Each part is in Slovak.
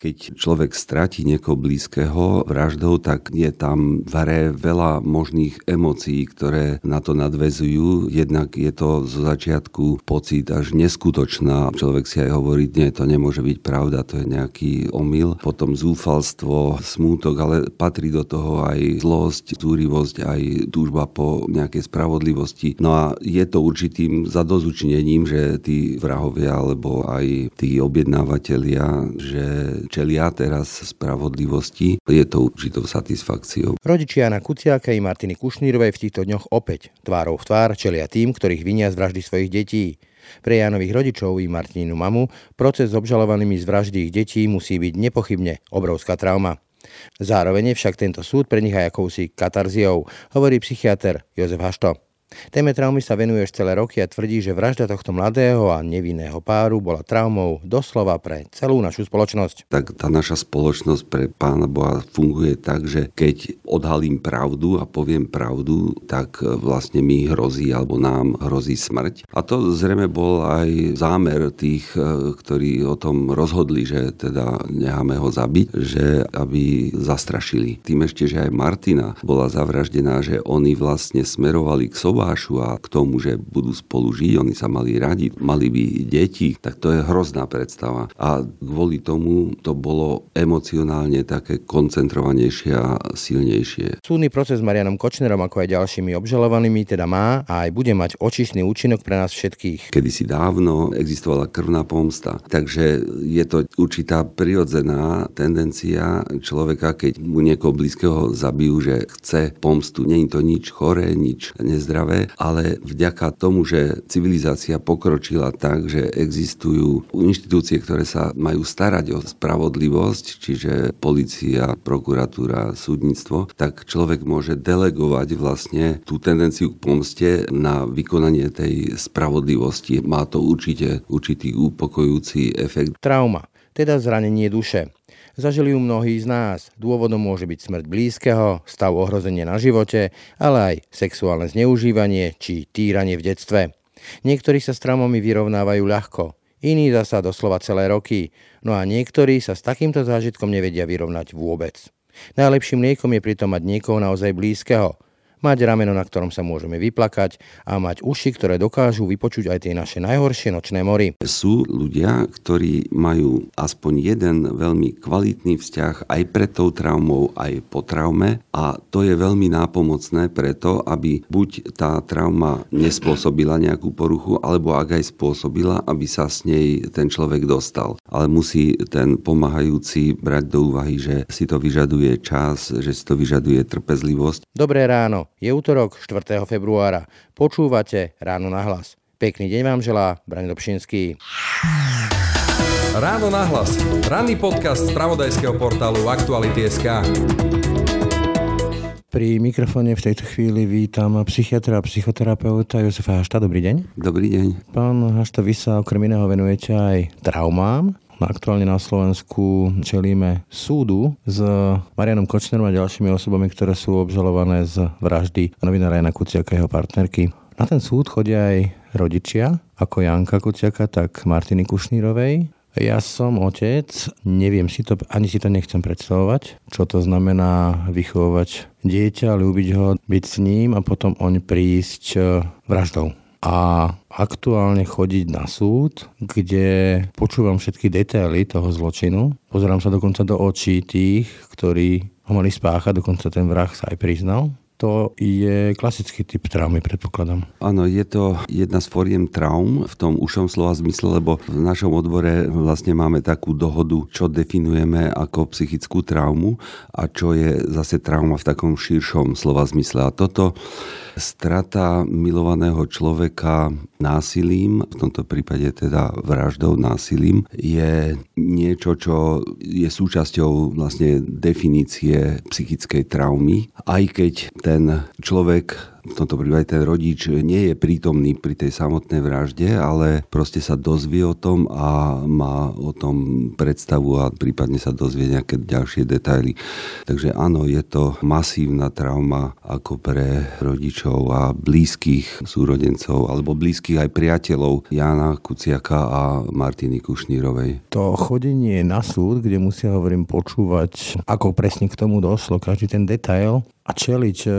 Keď človek stratí niekoho blízkeho vraždou, tak je tam v hre veľa možných emócií, ktoré na to nadvezujú. Jednak je to zo začiatku pocit až neskutočná. Človek si aj hovorí, nie, to nemôže byť pravda, to je nejaký omyl. Potom zúfalstvo, smútok, ale patrí do toho aj zlosť, zúrivosť, aj túžba po nejakej spravodlivosti. No a je to určitým zadozučinením, že tí vrahovia alebo aj tí objednávateľia, že čelia teraz spravodlivosti, je to určitou satisfakciou. Rodičia na Kuciaka i Martiny Kušnírovej v týchto dňoch opäť tvárou v tvár čelia tým, ktorých vinia z vraždy svojich detí. Pre Jánových rodičov i Martininu mamu proces s obžalovanými z vraždy ich detí musí byť nepochybne obrovská trauma. Zároveň však tento súd pre nich aj akousi katarziou, hovorí psychiatr Jozef Hašto. Téme traumy sa venuje už celé roky a tvrdí, že vražda tohto mladého a nevinného páru bola traumou doslova pre celú našu spoločnosť. Tak tá naša spoločnosť pre pána Boha funguje tak, že keď odhalím pravdu a poviem pravdu, tak vlastne mi hrozí alebo nám hrozí smrť. A to zrejme bol aj zámer tých, ktorí o tom rozhodli, že teda necháme ho zabiť, že aby zastrašili. Tým ešte, že aj Martina bola zavraždená, že oni vlastne smerovali k sobu sobášu a k tomu, že budú spolu žiť, oni sa mali radi, mali by deti, tak to je hrozná predstava. A kvôli tomu to bolo emocionálne také koncentrovanejšie a silnejšie. Súdny proces s Marianom Kočnerom ako aj ďalšími obžalovanými teda má a aj bude mať očistný účinok pre nás všetkých. Kedy si dávno existovala krvná pomsta, takže je to určitá prirodzená tendencia človeka, keď mu niekoho blízkeho zabijú, že chce pomstu. Je to nič choré, nič nezdravé zdravé, ale vďaka tomu, že civilizácia pokročila tak, že existujú inštitúcie, ktoré sa majú starať o spravodlivosť, čiže policia, prokuratúra, súdnictvo, tak človek môže delegovať vlastne tú tendenciu k pomste na vykonanie tej spravodlivosti. Má to určite určitý upokojujúci efekt. Trauma, teda zranenie duše. Zažili ju mnohí z nás. Dôvodom môže byť smrť blízkeho, stav ohrozenia na živote, ale aj sexuálne zneužívanie či týranie v detstve. Niektorí sa s traumami vyrovnávajú ľahko, iní zasa doslova celé roky, no a niektorí sa s takýmto zážitkom nevedia vyrovnať vôbec. Najlepším liekom je pritom mať niekoho naozaj blízkeho, mať rameno, na ktorom sa môžeme vyplakať a mať uši, ktoré dokážu vypočuť aj tie naše najhoršie nočné mory. Sú ľudia, ktorí majú aspoň jeden veľmi kvalitný vzťah aj pred tou traumou, aj po traume a to je veľmi nápomocné preto, aby buď tá trauma nespôsobila nejakú poruchu, alebo ak aj spôsobila, aby sa s nej ten človek dostal. Ale musí ten pomáhajúci brať do úvahy, že si to vyžaduje čas, že si to vyžaduje trpezlivosť. Dobré ráno. Je útorok 4. februára. Počúvate Ráno na hlas. Pekný deň vám želá Brani Dobšinský. Ráno na hlas. Ranný podcast z pravodajského portálu Aktuality.sk. Pri mikrofóne v tejto chvíli vítam psychiatra a psychoterapeuta Josefa Hašta. Dobrý deň. Dobrý deň. Pán Hašta, vy sa okrem iného venujete aj traumám. Aktuálne na Slovensku čelíme súdu s Marianom Kočnerom a ďalšími osobami, ktoré sú obžalované z vraždy novinára Jana Kuciaka a jeho partnerky. Na ten súd chodia aj rodičia, ako Janka Kuciaka, tak Martiny Kušnírovej. Ja som otec, neviem si to, ani si to nechcem predstavovať, čo to znamená vychovať dieťa, ľúbiť ho, byť s ním a potom oň prísť vraždou a aktuálne chodiť na súd, kde počúvam všetky detaily toho zločinu. Pozerám sa dokonca do očí tých, ktorí ho mali spáchať, dokonca ten vrah sa aj priznal to je klasický typ traumy, predpokladám. Áno, je to jedna z foriem traum v tom ušom slova zmysle, lebo v našom odbore vlastne máme takú dohodu, čo definujeme ako psychickú traumu a čo je zase trauma v takom širšom slova zmysle. A toto strata milovaného človeka násilím, v tomto prípade teda vraždou násilím, je niečo, čo je súčasťou vlastne definície psychickej traumy, aj keď ten človek v tomto prípade ten rodič nie je prítomný pri tej samotnej vražde, ale proste sa dozvie o tom a má o tom predstavu a prípadne sa dozvie nejaké ďalšie detaily. Takže áno, je to masívna trauma ako pre rodičov a blízkych súrodencov alebo blízkych aj priateľov Jana Kuciaka a Martiny Kušnírovej. To chodenie na súd, kde musia, hovorím, počúvať, ako presne k tomu došlo, každý ten detail, a čeliť e,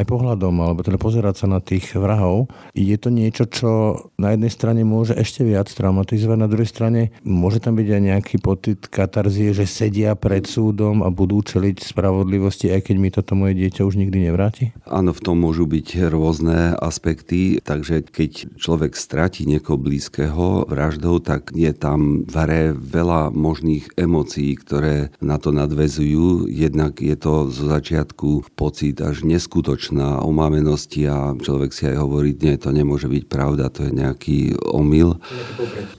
aj pohľadom, alebo teda pozerať sa na tých vrahov, je to niečo, čo na jednej strane môže ešte viac traumatizovať, na druhej strane môže tam byť aj nejaký pocit katarzie, že sedia pred súdom a budú čeliť spravodlivosti, aj keď mi toto moje dieťa už nikdy nevráti? Áno, v tom môžu byť rôzne aspekty, takže keď človek stratí niekoho blízkeho vraždou, tak je tam v veľa možných emócií, ktoré na to nadvezujú. Jednak je to zo začiatku pocit až neskutočná omámenosti a človek si aj hovorí, nie, to nemôže byť pravda, to je nejaký omyl.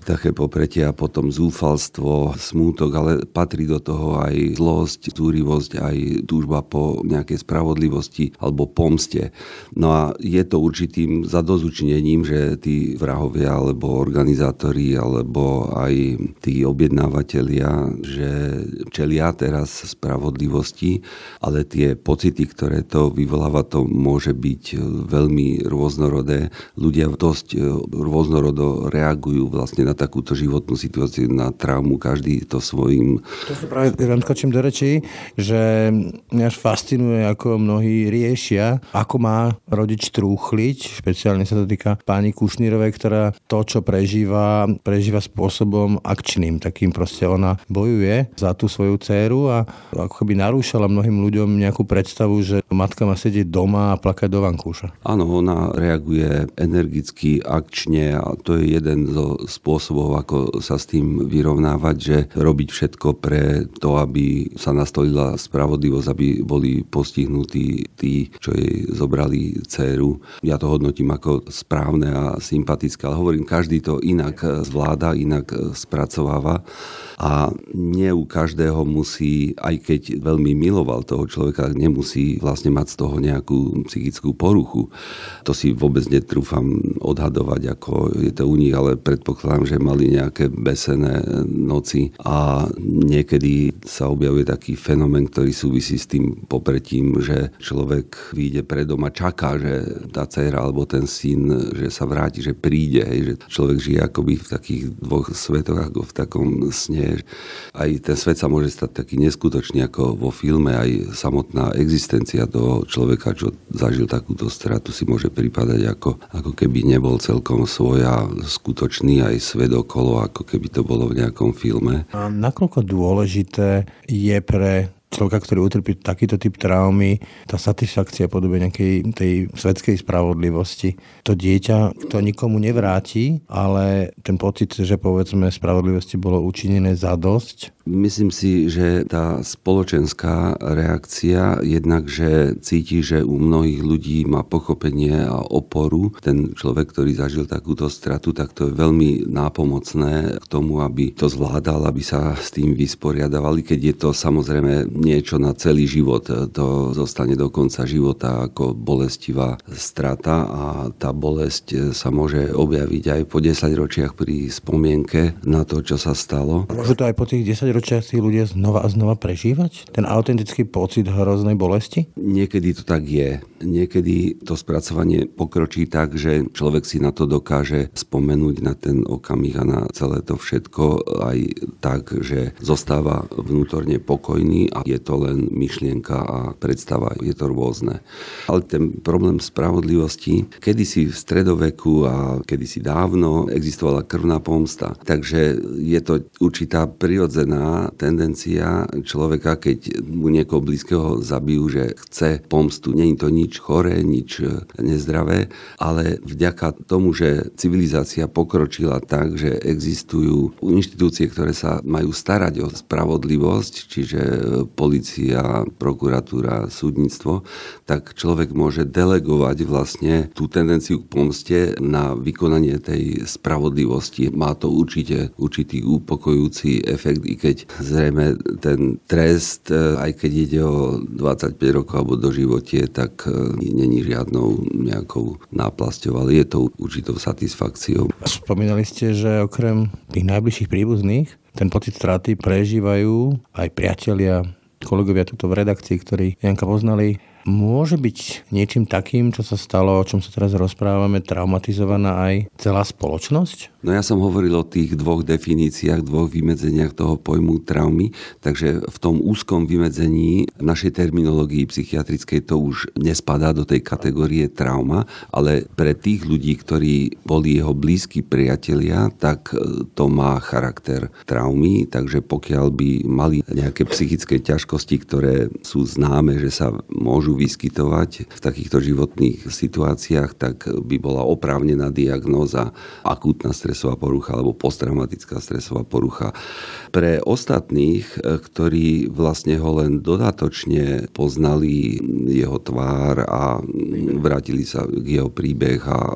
Také popretie a potom zúfalstvo, smútok, ale patrí do toho aj zlosť, zúrivosť, aj túžba po nejakej spravodlivosti alebo pomste. No a je to určitým zadozučinením, že tí vrahovia alebo organizátori alebo aj tí objednávateľia, že čelia teraz spravodlivosti, ale tie pocity, ktoré to vyvoláva, to môže byť e, veľmi rôznorodé. Ľudia dosť e, rôznorodo reagujú vlastne na takúto životnú situáciu, na traumu, každý to svojím... To sa práve vám skočím do rečí, že mňa fascinuje, ako mnohí riešia, ako má rodič trúchliť, špeciálne sa to týka pani Kušnírovej, ktorá to, čo prežíva, prežíva spôsobom akčným, takým proste ona bojuje za tú svoju dceru a ako by narúšala mnohým ľuďom nejakú predstavu, že matka má sedieť doma a plakať do vankúša. Áno, ona reaguje energicky, akčne a to je jeden zo spôsobov, ako sa s tým vyrovnávať, že robiť všetko pre to, aby sa nastolila spravodlivosť, aby boli postihnutí tí, čo jej zobrali dceru. Ja to hodnotím ako správne a sympatické, ale hovorím, každý to inak zvláda, inak spracováva a nie u každého musí, aj keď veľmi miloval toho človeka, nemusí vlastne mať z toho nejakú psychickú poruchu. To si vôbec netrúfam odhadovať, ako je to u nich, ale predpokladám, že mali nejaké besené noci a niekedy sa objavuje taký fenomén, ktorý súvisí s tým popretím, že človek vyjde pred doma, čaká, že tá dcera alebo ten syn, že sa vráti, že príde, hej, že človek žije akoby v takých dvoch svetoch, ako v takom sne. Aj ten svet sa môže stať taký neskutočný ako vo filme, aj samotná existencia toho človeka, čo zažil takúto stratu, si môže pripadať ako, ako keby nebol celkom svoj a skutočný aj svet okolo, ako keby to bolo v nejakom filme. A nakoľko dôležité je pre človeka, ktorý utrpí takýto typ traumy, tá satisfakcia podobe nejakej tej svetskej spravodlivosti. To dieťa to nikomu nevráti, ale ten pocit, že povedzme spravodlivosti bolo učinené za dosť, Myslím si, že tá spoločenská reakcia jednak, že cíti, že u mnohých ľudí má pochopenie a oporu. Ten človek, ktorý zažil takúto stratu, tak to je veľmi nápomocné k tomu, aby to zvládal, aby sa s tým vysporiadavali, keď je to samozrejme niečo na celý život. To zostane do konca života ako bolestivá strata a tá bolesť sa môže objaviť aj po 10 ročiach pri spomienke na to, čo sa stalo. A môže to aj po tých 10 ročiach tí ľudia znova a znova prežívať? Ten autentický pocit hroznej bolesti? Niekedy to tak je. Niekedy to spracovanie pokročí tak, že človek si na to dokáže spomenúť na ten okamih a na celé to všetko aj tak, že zostáva vnútorne pokojný a je to len myšlienka a predstava, je to rôzne. Ale ten problém spravodlivosti, kedysi v stredoveku a kedysi dávno existovala krvná pomsta. Takže je to určitá prirodzená tendencia človeka, keď mu niekoho blízkeho zabijú, že chce pomstu. Není to nič choré, nič nezdravé, ale vďaka tomu, že civilizácia pokročila tak, že existujú inštitúcie, ktoré sa majú starať o spravodlivosť, čiže policia, prokuratúra, súdnictvo, tak človek môže delegovať vlastne tú tendenciu k pomste na vykonanie tej spravodlivosti. Má to určite určitý upokojujúci efekt, i keď zrejme ten trest, e, aj keď ide o 25 rokov alebo do životie, tak e, není žiadnou nejakou náplasťou, ale je to určitou satisfakciou. Spomínali ste, že okrem tých najbližších príbuzných ten pocit straty prežívajú aj priatelia, kolegovia tuto v redakcii, ktorí Janka poznali môže byť niečím takým, čo sa stalo, o čom sa teraz rozprávame, traumatizovaná aj celá spoločnosť? No ja som hovoril o tých dvoch definíciách, dvoch vymedzeniach toho pojmu traumy, takže v tom úzkom vymedzení našej terminológii psychiatrickej to už nespadá do tej kategórie trauma, ale pre tých ľudí, ktorí boli jeho blízki priatelia, tak e, to má charakter traumy, takže pokiaľ by mali nejaké psychické ťažkosti, ktoré sú známe, že sa môžu vyskytovať v takýchto životných situáciách, tak by bola oprávnená diagnóza akútna stresová porucha alebo posttraumatická stresová porucha. Pre ostatných, ktorí vlastne ho len dodatočne poznali jeho tvár a vrátili sa k jeho príbeh a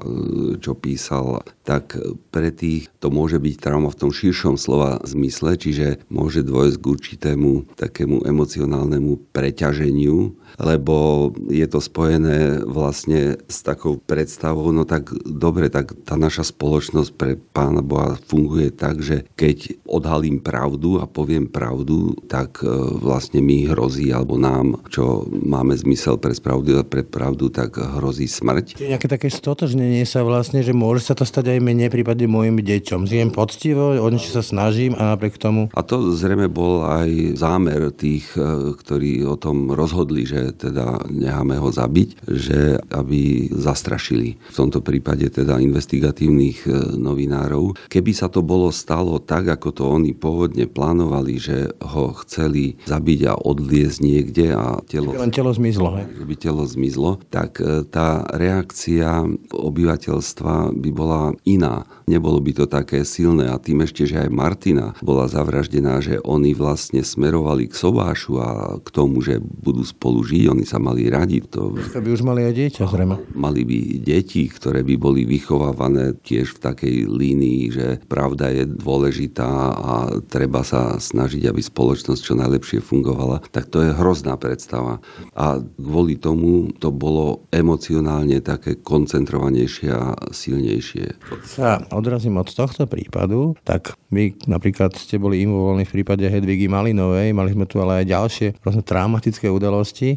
čo písal, tak pre tých to môže byť trauma v tom širšom slova zmysle, čiže môže dôjsť k určitému takému emocionálnemu preťaženiu lebo je to spojené vlastne s takou predstavou, no tak dobre, tak tá naša spoločnosť pre Pána Boha funguje tak, že keď odhalím pravdu a poviem pravdu, tak e, vlastne mi hrozí, alebo nám, čo máme zmysel pre pravdu a pre pravdu, tak hrozí smrť. Čiže nejaké také stotožnenie sa vlastne, že môže sa to stať aj mene, prípadne mojim deťom. Žijem poctivo, o niečo sa snažím a napriek tomu... A to zrejme bol aj zámer tých, e, ktorí o tom rozhodli, že teda necháme ho zabiť, že aby zastrašili v tomto prípade teda investigatívnych e, novinárov. Keby sa to bolo stalo tak, ako to oni pôvodne plánovali, že ho chceli zabiť a odliezť niekde a telo... Len telo zmizlo. Hej? By telo zmizlo, tak e, tá reakcia obyvateľstva by bola iná. Nebolo by to také silné a tým ešte, že aj Martina bola zavraždená, že oni vlastne smerovali k Sobášu a k tomu, že budú spolu žiť oni sa mali radi. To... by už mali aj dieťa, zrejme. Mali by deti, ktoré by boli vychovávané tiež v takej línii, že pravda je dôležitá a treba sa snažiť, aby spoločnosť čo najlepšie fungovala. Tak to je hrozná predstava. A kvôli tomu to bolo emocionálne také koncentrovanejšie a silnejšie. Sa odrazím od tohto prípadu, tak vy napríklad ste boli involvovaní v prípade Hedvigy Malinovej, mali sme tu ale aj ďalšie traumatické udalosti.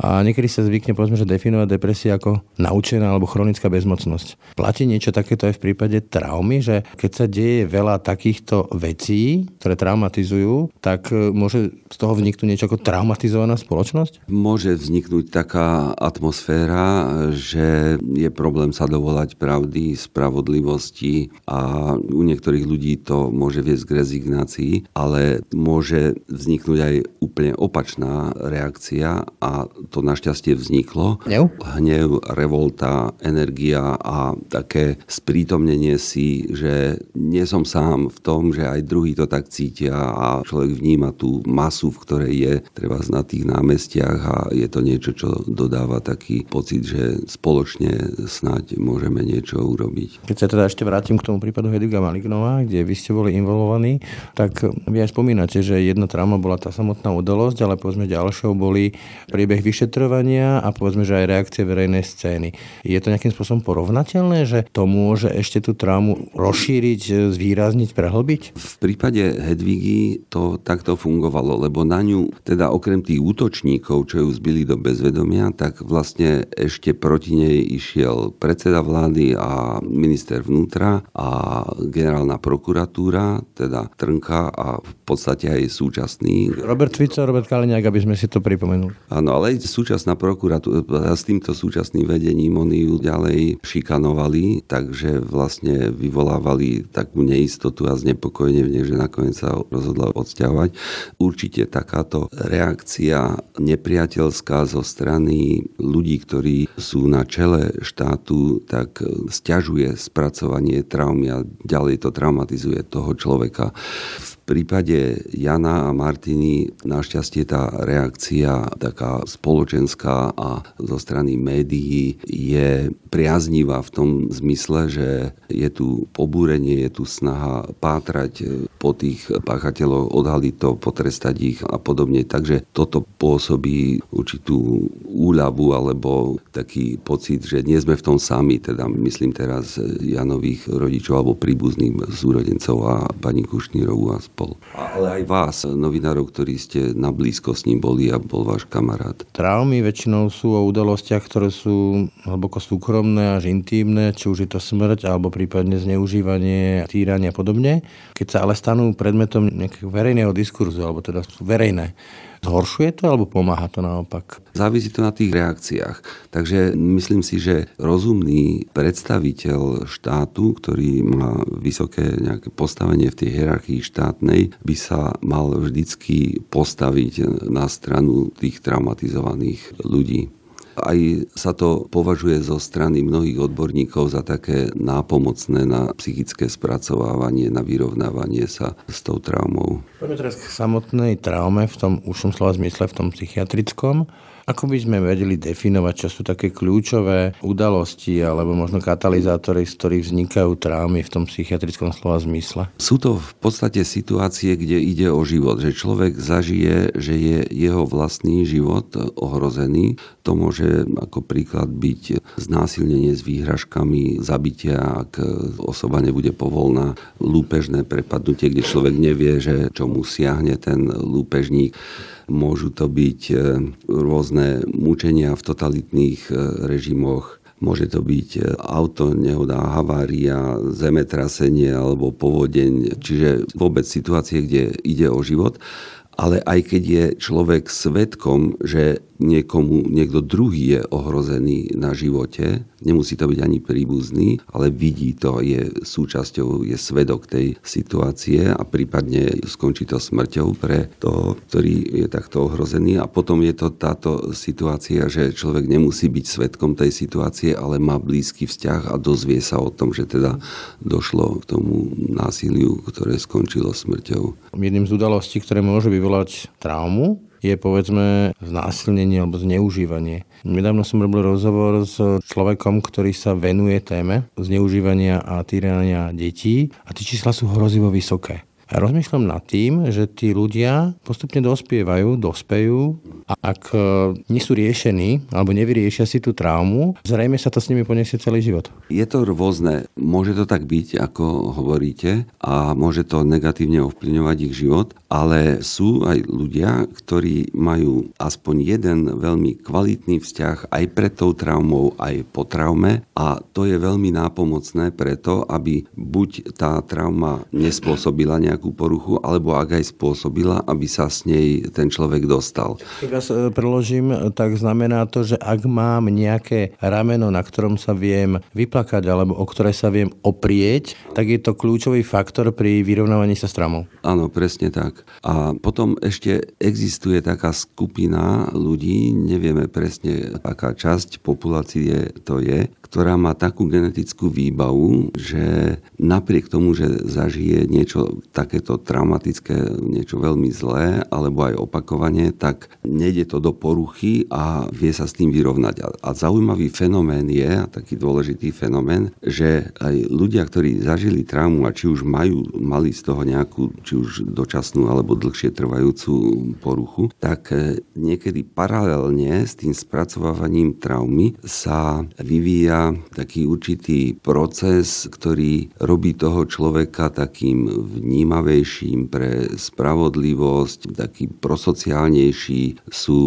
A niekedy sa zvykne povedzme, že definovať depresia ako naučená alebo chronická bezmocnosť. Platí niečo takéto aj v prípade traumy, že keď sa deje veľa takýchto vecí, ktoré traumatizujú, tak e, môže z toho vzniknúť niečo ako traumatizovaná spoločnosť? Môže vzniknúť taká atmosféra, že je problém sa dovolať pravdy, spravodlivosti a u niektorých ľudí to môže viesť k rezignácii, ale môže vzniknúť aj úplne opačná reakcia a to našťastie vzniklo. Hnev? Hnev, revolta, energia a také sprítomnenie si, že nie som sám v tom, že aj druhý to tak cítia a človek vníma tú masu, v ktorej je treba na tých námestiach a je to niečo, čo dodáva taký pocit, že spoločne snáď môžeme niečo urobiť. Keď sa teda ešte vrátim k tomu prípadu Hedviga Malignova, kde vy ste boli involvovaní, tak vy aj spomínate, že jedna trauma bola tá samotná udalosť, ale povedzme ďalšou boli priebeh vyšetrovania a povedzme, že aj reakcie verejnej scény. Je to nejakým spôsobom porovnateľné, že to môže ešte tú traumu rozšíriť, zvýrazniť, prehlbiť? V prípade Hedvigy to takto fungovalo, lebo na ňu, teda okrem tých útočníkov, čo ju zbili do bezvedomia, tak vlastne ešte proti nej išiel predseda vlády a minister vnútra a generálna prokuratúra, teda Trnka a v podstate aj súčasný. Robert Fico, Robert Kaliňák, aby sme si to pripomenuli. Áno, ale aj súčasná prokuratúra s týmto súčasným vedením oni ju ďalej šikanovali, takže vlastne vyvolávali takú neistotu a znepokojenie že nakoniec sa rozhodla odsťahovať. Určite takáto reakcia nepriateľská zo strany ľudí, ktorí sú na čele štátu, tak stiažuje spracovanie traumy a ďalej to traumatizuje toho človeka. V prípade Jana a Martiny našťastie tá reakcia taká spoločenská a zo strany médií je priaznivá v tom zmysle, že je tu pobúrenie, je tu snaha pátrať po tých páchateľov, odhaliť to, potrestať ich a podobne. Takže toto pôsobí určitú úľavu alebo taký pocit, že nie sme v tom sami, teda myslím teraz Janových rodičov alebo príbuzným súrodencov a pani Kušnírovú a spol. Ale aj vás, novinárov, ktorí ste na blízko s ním boli a bol váš kamarát. Traumy väčšinou sú o udalostiach, ktoré sú hlboko súkromné až intímne, či už je to smrť alebo prípadne zneužívanie, týranie a podobne. Keď sa ale stanú predmetom nejakého verejného diskurzu, alebo teda sú verejné, Zhoršuje to alebo pomáha to naopak? Závisí to na tých reakciách. Takže myslím si, že rozumný predstaviteľ štátu, ktorý má vysoké nejaké postavenie v tej hierarchii štátnej, by sa mal vždycky postaviť na stranu tých traumatizovaných ľudí. Aj sa to považuje zo strany mnohých odborníkov za také nápomocné na psychické spracovávanie, na vyrovnávanie sa s tou traumou. Poďme teraz k samotnej traume v tom užšom slova zmysle, v tom psychiatrickom. Ako by sme vedeli definovať, čo sú také kľúčové udalosti alebo možno katalizátory, z ktorých vznikajú traumy v tom psychiatrickom slova zmysle? Sú to v podstate situácie, kde ide o život, že človek zažije, že je jeho vlastný život ohrozený. To môže ako príklad byť znásilnenie s výhražkami, zabitia, ak osoba nebude povolná, lúpežné prepadnutie, kde človek nevie, že čo mu siahne ten lúpežník Môžu to byť e, rôzne mučenia v totalitných e, režimoch, Môže to byť e, auto, nehoda, havária, zemetrasenie alebo povodeň, čiže vôbec situácie, kde ide o život. Ale aj keď je človek svetkom, že niekomu, niekto druhý je ohrozený na živote, nemusí to byť ani príbuzný, ale vidí to, je súčasťou, je svedok tej situácie a prípadne skončí to smrťou pre toho, ktorý je takto ohrozený. A potom je to táto situácia, že človek nemusí byť svetkom tej situácie, ale má blízky vzťah a dozvie sa o tom, že teda došlo k tomu násiliu, ktoré skončilo smrťou. Jedným z udalostí, ktoré môžu vyvolať traumu, je povedzme znásilnenie alebo zneužívanie. Nedávno som robil rozhovor s človekom, ktorý sa venuje téme zneužívania a týrania detí a tie čísla sú hrozivo vysoké. A rozmýšľam nad tým, že tí ľudia postupne dospievajú, dospejú a ak nie sú riešení alebo nevyriešia si tú traumu, zrejme sa to s nimi poniesie celý život. Je to rôzne. Môže to tak byť, ako hovoríte, a môže to negatívne ovplyvňovať ich život, ale sú aj ľudia, ktorí majú aspoň jeden veľmi kvalitný vzťah aj pred tou traumou, aj po traume a to je veľmi nápomocné preto, aby buď tá trauma nespôsobila nejakú nejakú poruchu, alebo ak aj spôsobila, aby sa s nej ten človek dostal. Keď vás e, preložím, tak znamená to, že ak mám nejaké rameno, na ktorom sa viem vyplakať, alebo o ktoré sa viem oprieť, tak je to kľúčový faktor pri vyrovnávaní sa s traumou. Áno, presne tak. A potom ešte existuje taká skupina ľudí, nevieme presne, aká časť populácie to je, ktorá má takú genetickú výbavu, že napriek tomu, že zažije niečo takéto traumatické, niečo veľmi zlé, alebo aj opakovanie, tak nejde to do poruchy a vie sa s tým vyrovnať. A zaujímavý fenomén je, a taký dôležitý fenomén, že aj ľudia, ktorí zažili traumu a či už majú, mali z toho nejakú, či už dočasnú alebo dlhšie trvajúcu poruchu, tak e, niekedy paralelne s tým spracovávaním traumy sa vyvíja taký určitý proces, ktorý robí toho človeka takým vnímavejším pre spravodlivosť, taký prosociálnejší sú,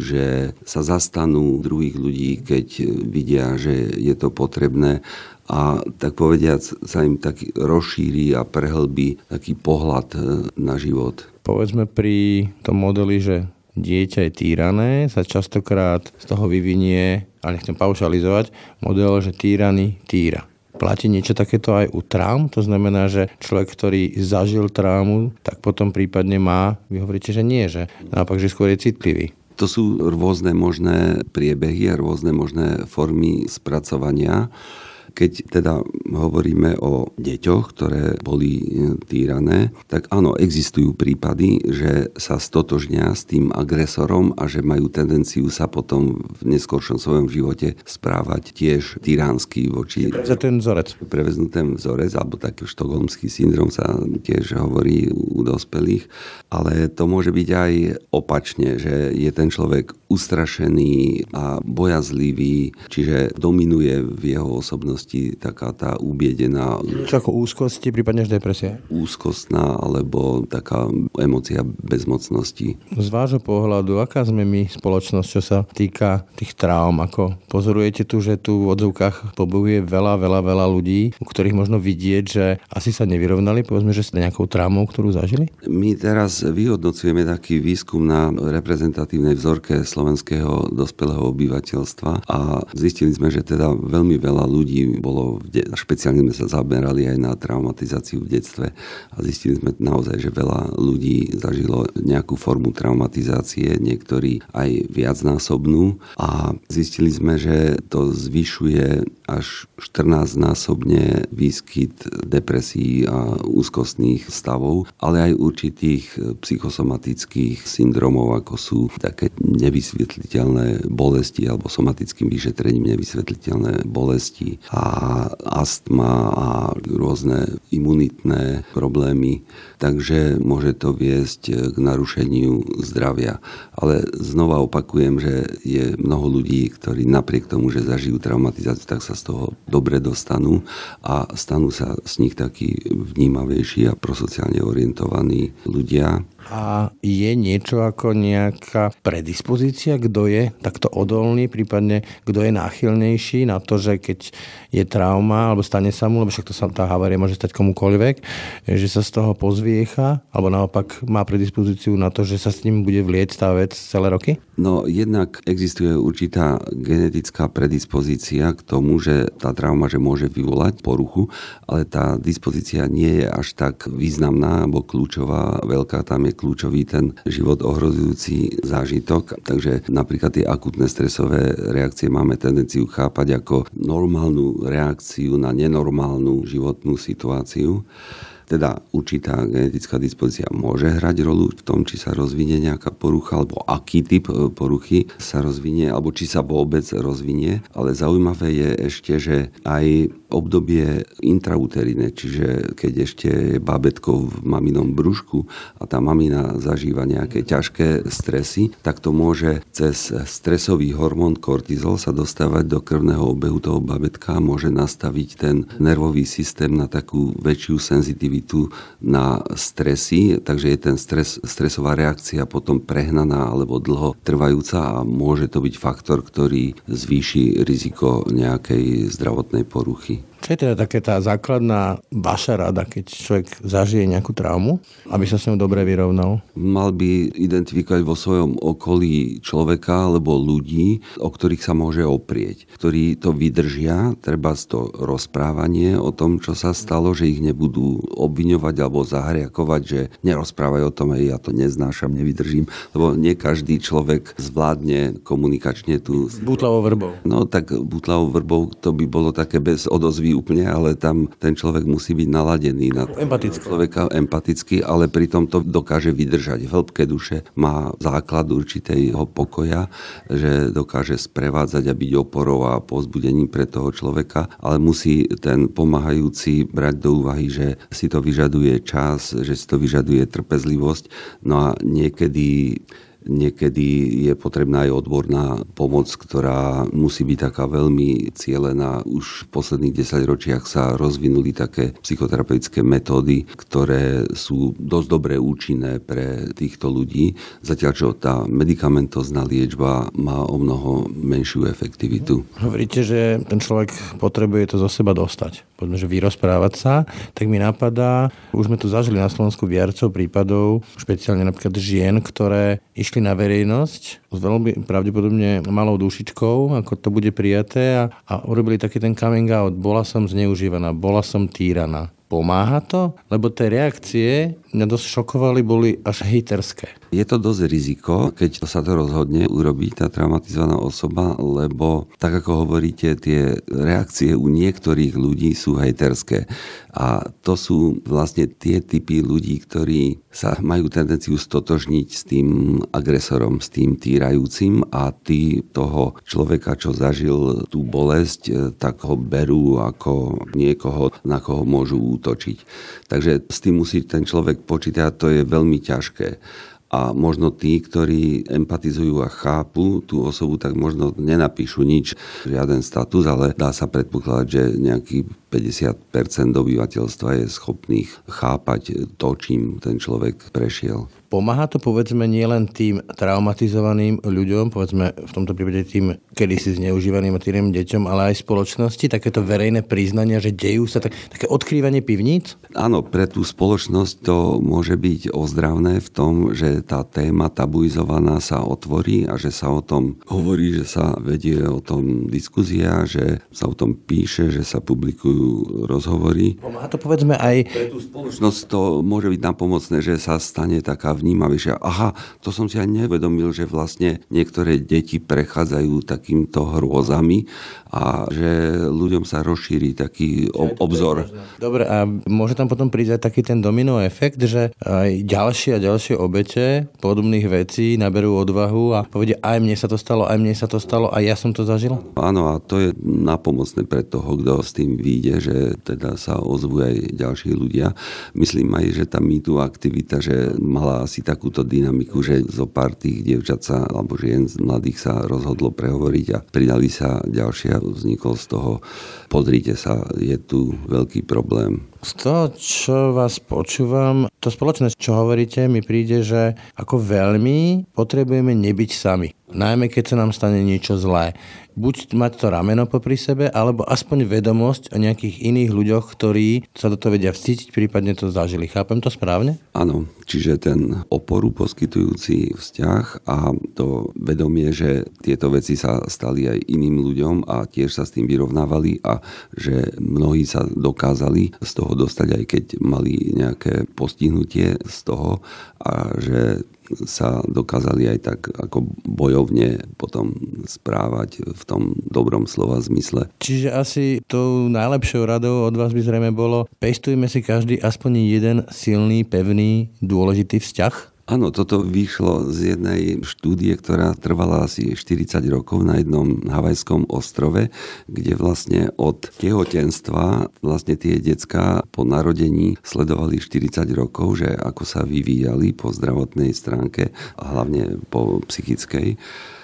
že sa zastanú druhých ľudí, keď vidia, že je to potrebné a tak povediac sa im tak rozšíri a prehlbí taký pohľad e, na život. Povedzme pri tom modeli, že dieťa je týrané, sa častokrát z toho vyvinie, ale nechcem paušalizovať, model, že týraný týra. Platí niečo takéto aj u traum? To znamená, že človek, ktorý zažil traumu, tak potom prípadne má, vy hovoríte, že nie, že naopak, že skôr je citlivý. To sú rôzne možné priebehy a rôzne možné formy spracovania. Keď teda hovoríme o deťoch, ktoré boli týrané, tak áno, existujú prípady, že sa stotožnia s tým agresorom a že majú tendenciu sa potom v neskôršom svojom živote správať tiež tyránsky voči... Za ten vzorec. Preveznuté vzorec, alebo taký štokholmský syndrom sa tiež hovorí u dospelých, ale to môže byť aj opačne, že je ten človek ustrašený a bojazlivý, čiže dominuje v jeho osobnosti taká tá ubiedená... Čo ako úzkosti, prípadne až depresia? Úzkostná alebo taká emocia bezmocnosti. Z vášho pohľadu, aká sme my spoločnosť, čo sa týka tých traum? Ako pozorujete tu, že tu v odzvukách pobojuje veľa, veľa, veľa ľudí, u ktorých možno vidieť, že asi sa nevyrovnali, povedzme, že s nejakou traumou, ktorú zažili? My teraz vyhodnocujeme taký výskum na reprezentatívnej vzorke slovenského dospelého obyvateľstva a zistili sme, že teda veľmi veľa ľudí bolo, de- špeciálne sme sa zaberali aj na traumatizáciu v detstve a zistili sme naozaj, že veľa ľudí zažilo nejakú formu traumatizácie, niektorí aj viacnásobnú. A zistili sme, že to zvyšuje až 14-násobne výskyt depresí a úzkostných stavov, ale aj určitých psychosomatických syndromov, ako sú také nevysvetliteľné bolesti alebo somatickým vyšetrením nevysvetliteľné bolesti. A astma a rôzne imunitné problémy. Takže môže to viesť k narušeniu zdravia. Ale znova opakujem, že je mnoho ľudí, ktorí napriek tomu, že zažijú traumatizáciu, tak sa z toho dobre dostanú a stanú sa z nich takí vnímavejší a prosociálne orientovaní ľudia. A je niečo ako nejaká predispozícia, kto je takto odolný, prípadne kto je náchylnejší na to, že keď je trauma alebo stane sa mu, lebo však to sa tá havária môže stať komukoľvek, že sa z toho pozviecha, alebo naopak má predispozíciu na to, že sa s ním bude vlieť tá vec celé roky? No jednak existuje určitá genetická predispozícia k tomu, že tá trauma že môže vyvolať poruchu, ale tá dispozícia nie je až tak významná alebo kľúčová, veľká, tam je kľúčový ten život ohrozujúci zážitok. Takže napríklad tie akutné stresové reakcie máme tendenciu chápať ako normálnu reakciu na nenormálnu životnú situáciu. Teda určitá genetická dispozícia môže hrať rolu v tom, či sa rozvinie nejaká porucha, alebo aký typ e, poruchy sa rozvinie, alebo či sa vôbec rozvinie. Ale zaujímavé je ešte, že aj obdobie intrauterine, čiže keď ešte je bábetko v maminom brúšku a tá mamina zažíva nejaké ťažké stresy, tak to môže cez stresový hormón kortizol sa dostávať do krvného obehu toho babetka a môže nastaviť ten nervový systém na takú väčšiu senzitivitu na stresy, takže je ten stres, stresová reakcia potom prehnaná alebo dlho trvajúca a môže to byť faktor, ktorý zvýši riziko nejakej zdravotnej poruchy. Čo je teda také tá základná vaša rada, keď človek zažije nejakú traumu, aby sa s ňou dobre vyrovnal? Mal by identifikovať vo svojom okolí človeka alebo ľudí, o ktorých sa môže oprieť, ktorí to vydržia, treba to rozprávanie o tom, čo sa stalo, že ich nebudú obviňovať alebo zahriakovať, že nerozprávaj o tom, ja to neznášam, nevydržím, lebo nie každý človek zvládne komunikačne tú... Bútlavou vrbou. No tak bútlavou vrbou to by bolo také bez odozvy úplne, ale tam ten človek musí byť naladený na empatický. človeka empaticky, ale pritom to dokáže vydržať. V hĺbke duše má základ určitého pokoja, že dokáže sprevádzať a byť oporou a pozbudením pre toho človeka, ale musí ten pomáhajúci brať do úvahy, že si to vyžaduje čas, že si to vyžaduje trpezlivosť. No a niekedy Niekedy je potrebná aj odborná pomoc, ktorá musí byť taká veľmi cielená. Už v posledných 10 ročiach sa rozvinuli také psychoterapeutické metódy, ktoré sú dosť dobre účinné pre týchto ľudí, zatiaľ čo tá medicamentozná liečba má o mnoho menšiu efektivitu. Hovoríte, že ten človek potrebuje to zo seba dostať. Poďme, že vyrozprávať sa, tak mi napadá, už sme tu zažili na Slovensku viacov prípadov, špeciálne napríklad žien, ktoré išli išli na verejnosť s veľmi pravdepodobne malou dušičkou, ako to bude prijaté a, a urobili taký ten coming out. Bola som zneužívaná, bola som týraná. Pomáha to? Lebo tie reakcie mňa dosť šokovali, boli až hejterské. Je to dosť riziko, keď sa to rozhodne urobiť tá traumatizovaná osoba, lebo tak ako hovoríte, tie reakcie u niektorých ľudí sú hejterské. A to sú vlastne tie typy ľudí, ktorí sa majú tendenciu stotožniť s tým agresorom, s tým týrajúcim a tí toho človeka, čo zažil tú bolesť, tak ho berú ako niekoho, na koho môžu útočiť. Takže s tým musí ten človek počítať, to je veľmi ťažké a možno tí, ktorí empatizujú a chápu tú osobu, tak možno nenapíšu nič, žiaden status, ale dá sa predpokladať, že nejaký 50% obyvateľstva je schopných chápať to, čím ten človek prešiel. Pomáha to povedzme nielen tým traumatizovaným ľuďom, povedzme v tomto prípade tým kedysi zneužívaným a týrým deťom, ale aj spoločnosti, takéto verejné priznania, že dejú sa, tak, také odkrývanie pivníc? Áno, pre tú spoločnosť to môže byť ozdravné v tom, že tá téma tabuizovaná sa otvorí a že sa o tom hovorí, že sa vedie o tom diskuzia, že sa o tom píše, že sa publikujú rozhovory. Pomáha to povedzme aj... Pre tú spoločnosť to môže byť napomocné, že sa stane taká vnímavejšia. Aha, to som si aj nevedomil, že vlastne niektoré deti prechádzajú takýmto hrôzami a že ľuďom sa rozšíri taký obzor. Dobre, a môže tam potom prísť aj taký ten domino efekt, že aj ďalšie a ďalšie obete podobných vecí naberú odvahu a povedia, aj mne sa to stalo, aj mne sa to stalo a ja som to zažil? Áno, a to je napomocné pre toho, kto s tým vyjde, že teda sa ozvú aj ďalší ľudia. Myslím aj, že tá mýtu aktivita, že mala asi takúto dynamiku, že zo pár tých dievčat sa, alebo žien mladých sa rozhodlo prehovoriť a pridali sa ďalšie a vznikol z toho, pozrite sa, je tu veľký problém. Z toho, čo vás počúvam, to spoločné, čo hovoríte, mi príde, že ako veľmi potrebujeme nebyť sami. Najmä keď sa nám stane niečo zlé buď mať to rameno popri sebe, alebo aspoň vedomosť o nejakých iných ľuďoch, ktorí sa do toho vedia vcítiť, prípadne to zažili. Chápem to správne? Áno, čiže ten oporu poskytujúci vzťah a to vedomie, že tieto veci sa stali aj iným ľuďom a tiež sa s tým vyrovnávali a že mnohí sa dokázali z toho dostať, aj keď mali nejaké postihnutie z toho a že sa dokázali aj tak ako bojovne potom správať v tom dobrom slova zmysle. Čiže asi tou najlepšou radou od vás by zrejme bolo, pestujme si každý aspoň jeden silný, pevný, dôležitý vzťah Áno, toto vyšlo z jednej štúdie, ktorá trvala asi 40 rokov na jednom havajskom ostrove, kde vlastne od tehotenstva vlastne tie decka po narodení sledovali 40 rokov, že ako sa vyvíjali po zdravotnej stránke a hlavne po psychickej.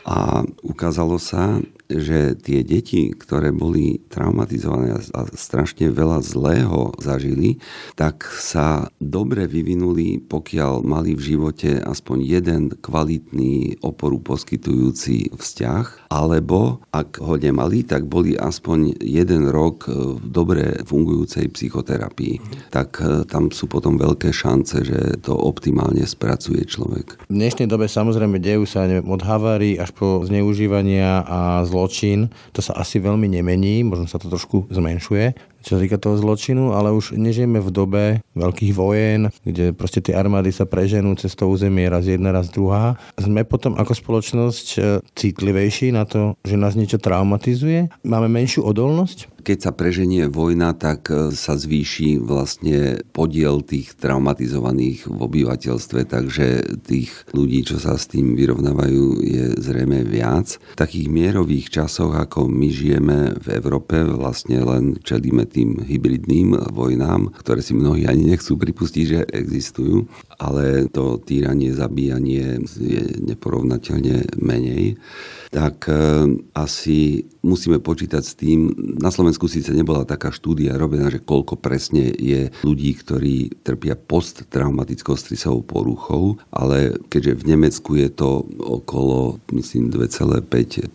A ukázalo sa, že tie deti, ktoré boli traumatizované a strašne veľa zlého zažili, tak sa dobre vyvinuli, pokiaľ mali v živote aspoň jeden kvalitný oporu poskytujúci vzťah, alebo ak ho nemali, tak boli aspoň jeden rok v dobre fungujúcej psychoterapii. Tak e, tam sú potom veľké šance, že to optimálne spracuje človek. V dnešnej dobe samozrejme dejú sa neviem, od havárií až po zneužívania a zlo zločin, to sa asi veľmi nemení, možno sa to trošku zmenšuje, čo sa týka toho zločinu, ale už nežijeme v dobe veľkých vojen, kde proste tie armády sa preženú cez to územie raz jedna, raz druhá. Sme potom ako spoločnosť e, citlivejší na to, že nás niečo traumatizuje? Máme menšiu odolnosť? Keď sa preženie vojna, tak e, sa zvýši vlastne podiel tých traumatizovaných v obyvateľstve, takže tých ľudí, čo sa s tým vyrovnávajú, je zrejme viac. V takých mierových časoch, ako my žijeme v Európe, vlastne len čelíme tým hybridným vojnám, ktoré si mnohí ani nechcú pripustiť, že existujú, ale to týranie, zabíjanie je neporovnateľne menej tak e, asi musíme počítať s tým, na Slovensku síce nebola taká štúdia robená, že koľko presne je ľudí, ktorí trpia posttraumatickou stresovou poruchou, ale keďže v Nemecku je to okolo, myslím, 2,5%,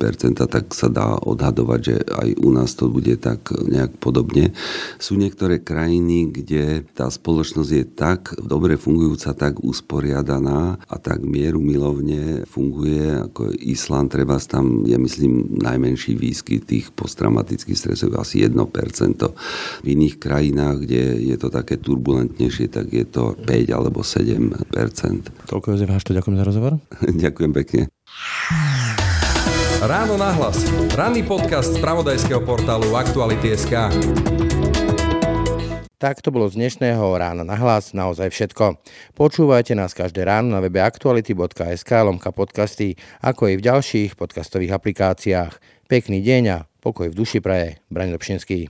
tak sa dá odhadovať, že aj u nás to bude tak nejak podobne. Sú niektoré krajiny, kde tá spoločnosť je tak dobre fungujúca, tak usporiadaná a tak mieru milovne funguje, ako Island, treba tam je, myslím, najmenší výskyt tých posttraumatických stresov, asi 1%. V iných krajinách, kde je to také turbulentnejšie, tak je to 5 alebo 7%. Toľko Jozef Hašto, ďakujem za rozhovor. ďakujem pekne. Ráno nahlas. Ranný podcast z pravodajského portálu Aktuality.sk. Tak to bolo z dnešného rána na hlas naozaj všetko. Počúvajte nás každé ráno na webe aktuality.sk lomka podcasty, ako i v ďalších podcastových aplikáciách. Pekný deň a pokoj v duši praje. Braň Dobšinský.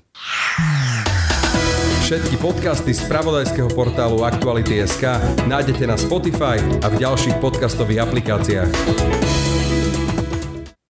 Všetky podcasty z pravodajského portálu Aktuality.sk nájdete na Spotify a v ďalších podcastových aplikáciách.